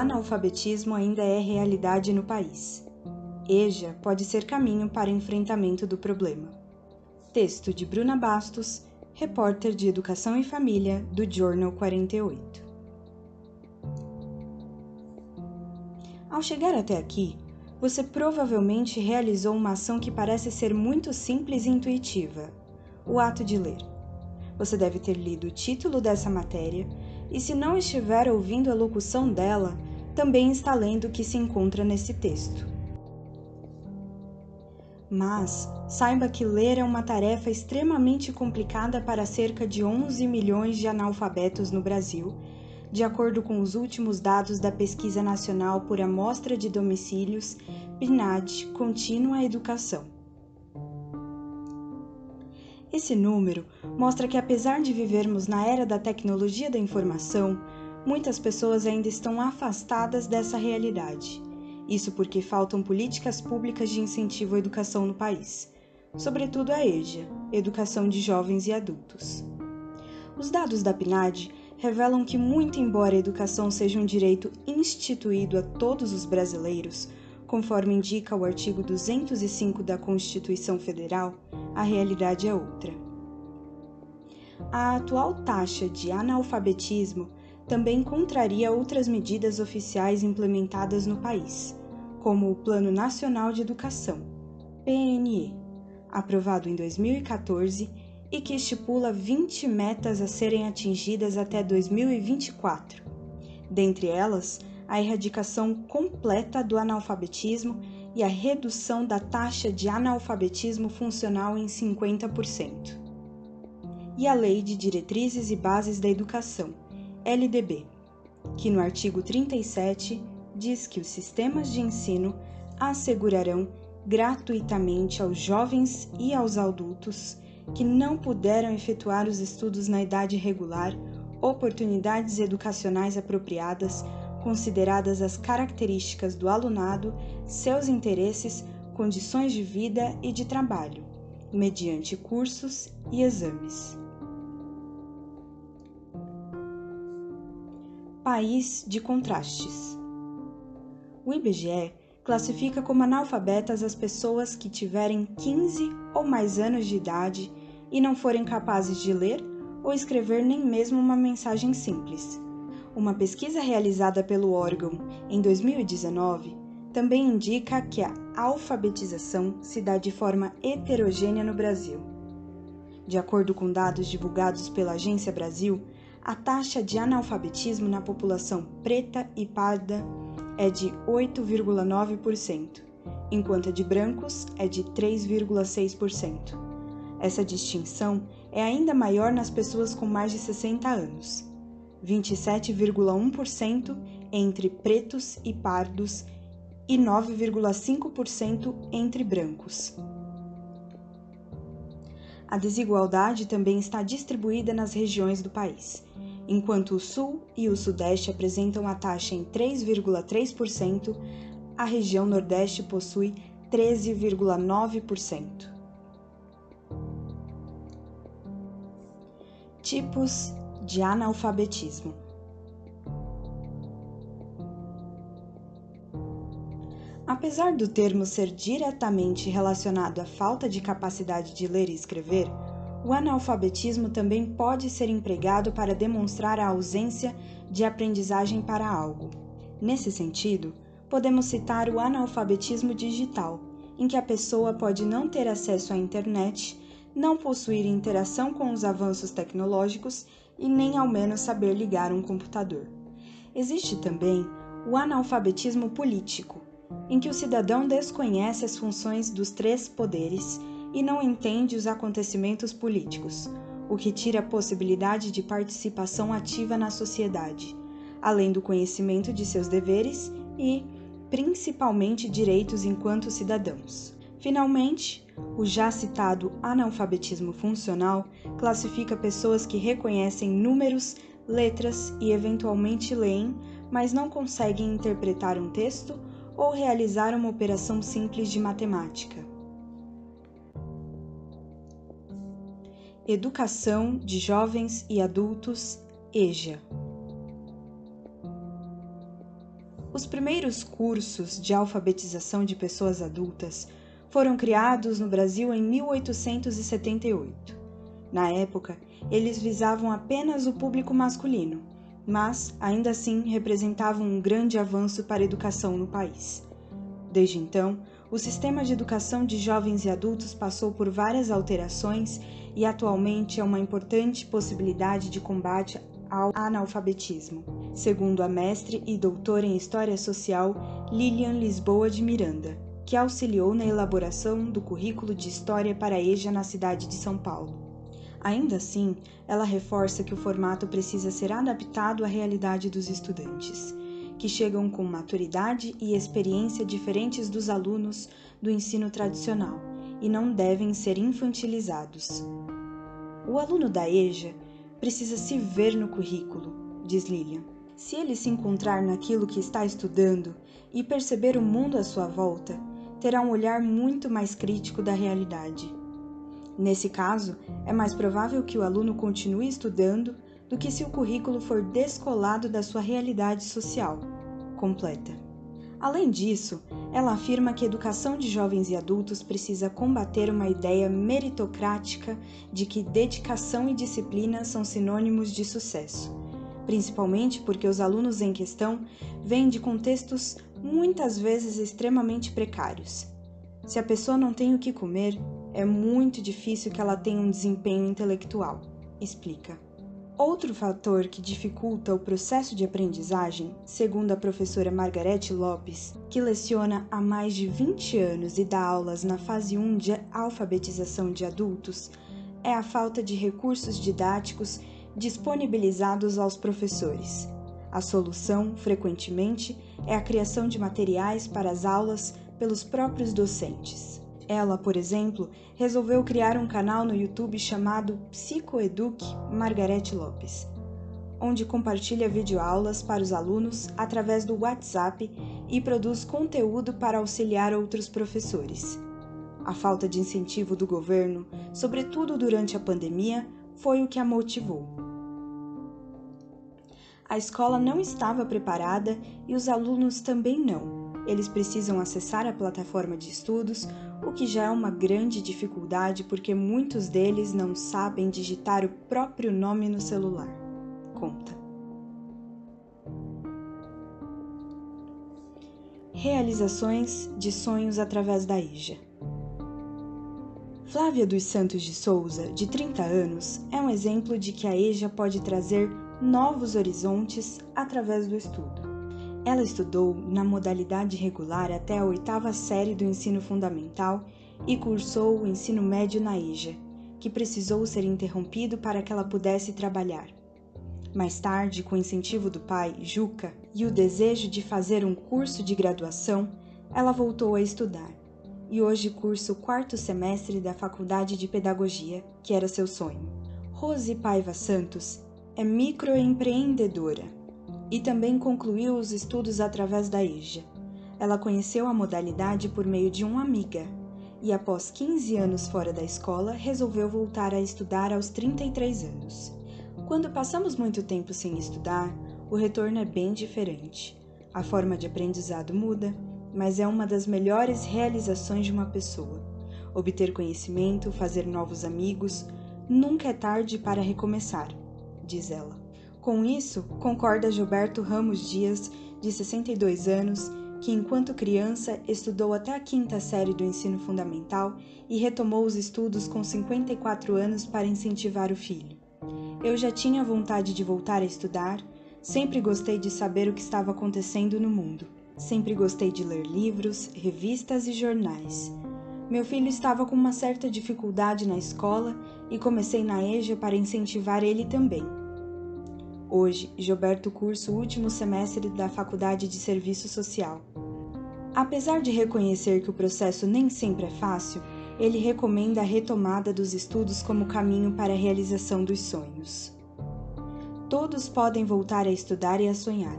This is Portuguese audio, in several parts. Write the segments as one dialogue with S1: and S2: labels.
S1: analfabetismo ainda é realidade no país. EJA pode ser caminho para enfrentamento do problema. Texto de Bruna Bastos, repórter de Educação e Família do Journal 48. Ao chegar até aqui, você provavelmente realizou uma ação que parece ser muito simples e intuitiva: o ato de ler. Você deve ter lido o título dessa matéria e, se não estiver ouvindo a locução dela, também está lendo o que se encontra nesse texto. Mas saiba que ler é uma tarefa extremamente complicada para cerca de 11 milhões de analfabetos no Brasil, de acordo com os últimos dados da Pesquisa Nacional por Amostra de Domicílios, PNAD Contínua Educação. Esse número mostra que, apesar de vivermos na era da tecnologia da informação, muitas pessoas ainda estão afastadas dessa realidade. Isso porque faltam políticas públicas de incentivo à educação no país, sobretudo a EJA, Educação de Jovens e Adultos. Os dados da PNAD revelam que, muito embora a educação seja um direito instituído a todos os brasileiros, conforme indica o artigo 205 da Constituição Federal, a realidade é outra. A atual taxa de analfabetismo também contraria outras medidas oficiais implementadas no país, como o Plano Nacional de Educação, PNE, aprovado em 2014 e que estipula 20 metas a serem atingidas até 2024. Dentre elas, a erradicação completa do analfabetismo e a redução da taxa de analfabetismo funcional em 50%. E a Lei de Diretrizes e Bases da Educação, LDB, que no artigo 37 diz que os sistemas de ensino assegurarão gratuitamente aos jovens e aos adultos que não puderam efetuar os estudos na idade regular oportunidades educacionais apropriadas consideradas as características do alunado, seus interesses, condições de vida e de trabalho, mediante cursos e exames. País de contrastes. O IBGE classifica como analfabetas as pessoas que tiverem 15 ou mais anos de idade e não forem capazes de ler ou escrever nem mesmo uma mensagem simples. Uma pesquisa realizada pelo órgão em 2019 também indica que a alfabetização se dá de forma heterogênea no Brasil. De acordo com dados divulgados pela Agência Brasil, a taxa de analfabetismo na população preta e parda é de 8,9%, enquanto a de brancos é de 3,6%. Essa distinção é ainda maior nas pessoas com mais de 60 anos. 27,1% entre pretos e pardos e 9,5% entre brancos. A desigualdade também está distribuída nas regiões do país. Enquanto o Sul e o Sudeste apresentam a taxa em 3,3%, a região Nordeste possui 13,9%. Tipos de analfabetismo. Apesar do termo ser diretamente relacionado à falta de capacidade de ler e escrever, o analfabetismo também pode ser empregado para demonstrar a ausência de aprendizagem para algo. Nesse sentido, podemos citar o analfabetismo digital, em que a pessoa pode não ter acesso à internet, não possuir interação com os avanços tecnológicos e nem ao menos saber ligar um computador. Existe também o analfabetismo político, em que o cidadão desconhece as funções dos três poderes e não entende os acontecimentos políticos, o que tira a possibilidade de participação ativa na sociedade, além do conhecimento de seus deveres e, principalmente, direitos enquanto cidadãos. Finalmente, o já citado analfabetismo funcional classifica pessoas que reconhecem números, letras e eventualmente leem, mas não conseguem interpretar um texto ou realizar uma operação simples de matemática. Educação de Jovens e Adultos, EJA. Os primeiros cursos de alfabetização de pessoas adultas foram criados no Brasil em 1878. Na época, eles visavam apenas o público masculino, mas ainda assim representavam um grande avanço para a educação no país. Desde então, o sistema de educação de jovens e adultos passou por várias alterações e atualmente é uma importante possibilidade de combate ao analfabetismo, segundo a mestre e doutora em História Social Lilian Lisboa de Miranda, que auxiliou na elaboração do currículo de História para EJA na cidade de São Paulo. Ainda assim, ela reforça que o formato precisa ser adaptado à realidade dos estudantes, que chegam com maturidade e experiência diferentes dos alunos do ensino tradicional e não devem ser infantilizados. O aluno da EJA precisa se ver no currículo, diz Lilian. Se ele se encontrar naquilo que está estudando e perceber o mundo à sua volta, terá um olhar muito mais crítico da realidade. Nesse caso, é mais provável que o aluno continue estudando do que se o currículo for descolado da sua realidade social. Completa. Além disso, ela afirma que a educação de jovens e adultos precisa combater uma ideia meritocrática de que dedicação e disciplina são sinônimos de sucesso, principalmente porque os alunos em questão vêm de contextos muitas vezes extremamente precários. Se a pessoa não tem o que comer, é muito difícil que ela tenha um desempenho intelectual, explica. Outro fator que dificulta o processo de aprendizagem, segundo a professora Margarete Lopes, que leciona há mais de 20 anos e dá aulas na fase 1 de alfabetização de adultos, é a falta de recursos didáticos disponibilizados aos professores. A solução, frequentemente, é a criação de materiais para as aulas pelos próprios docentes. Ela, por exemplo, resolveu criar um canal no YouTube chamado Psicoeduc Margarete Lopes, onde compartilha videoaulas para os alunos através do WhatsApp e produz conteúdo para auxiliar outros professores. A falta de incentivo do governo, sobretudo durante a pandemia, foi o que a motivou. A escola não estava preparada e os alunos também não eles precisam acessar a plataforma de estudos, o que já é uma grande dificuldade porque muitos deles não sabem digitar o próprio nome no celular. Conta. Realizações de sonhos através da IJA. Flávia dos Santos de Souza, de 30 anos, é um exemplo de que a EJA pode trazer novos horizontes através do estudo. Ela estudou na modalidade regular até a oitava série do ensino fundamental e cursou o ensino médio na EJA, que precisou ser interrompido para que ela pudesse trabalhar. Mais tarde, com o incentivo do pai, Juca, e o desejo de fazer um curso de graduação, ela voltou a estudar e hoje cursa o quarto semestre da Faculdade de Pedagogia, que era seu sonho. Rose Paiva Santos é microempreendedora e também concluiu os estudos através da EJA. Ela conheceu a modalidade por meio de uma amiga e, após 15 anos fora da escola, resolveu voltar a estudar aos 33 anos. Quando passamos muito tempo sem estudar, o retorno é bem diferente. A forma de aprendizado muda, mas é uma das melhores realizações de uma pessoa. Obter conhecimento, fazer novos amigos, nunca é tarde para recomeçar, diz ela. Com isso, concorda Gilberto Ramos Dias, de 62 anos, que enquanto criança estudou até a quinta série do ensino fundamental e retomou os estudos com 54 anos para incentivar o filho. Eu já tinha vontade de voltar a estudar, sempre gostei de saber o que estava acontecendo no mundo. Sempre gostei de ler livros, revistas e jornais. Meu filho estava com uma certa dificuldade na escola e comecei na EJA para incentivar ele também. Hoje, Gilberto cursa o último semestre da Faculdade de Serviço Social. Apesar de reconhecer que o processo nem sempre é fácil, ele recomenda a retomada dos estudos como caminho para a realização dos sonhos. Todos podem voltar a estudar e a sonhar.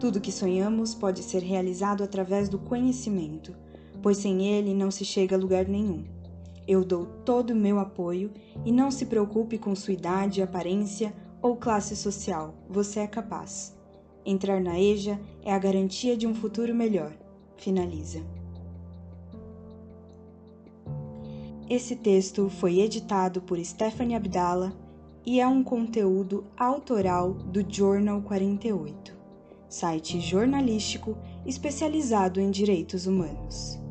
S1: Tudo que sonhamos pode ser realizado através do conhecimento, pois sem ele não se chega a lugar nenhum. Eu dou todo o meu apoio e não se preocupe com sua idade, aparência ou classe social, você é capaz. Entrar na EJA é a garantia de um futuro melhor. Finaliza. Esse texto foi editado por Stephanie Abdala e é um conteúdo autoral do Journal 48, site jornalístico especializado em direitos humanos.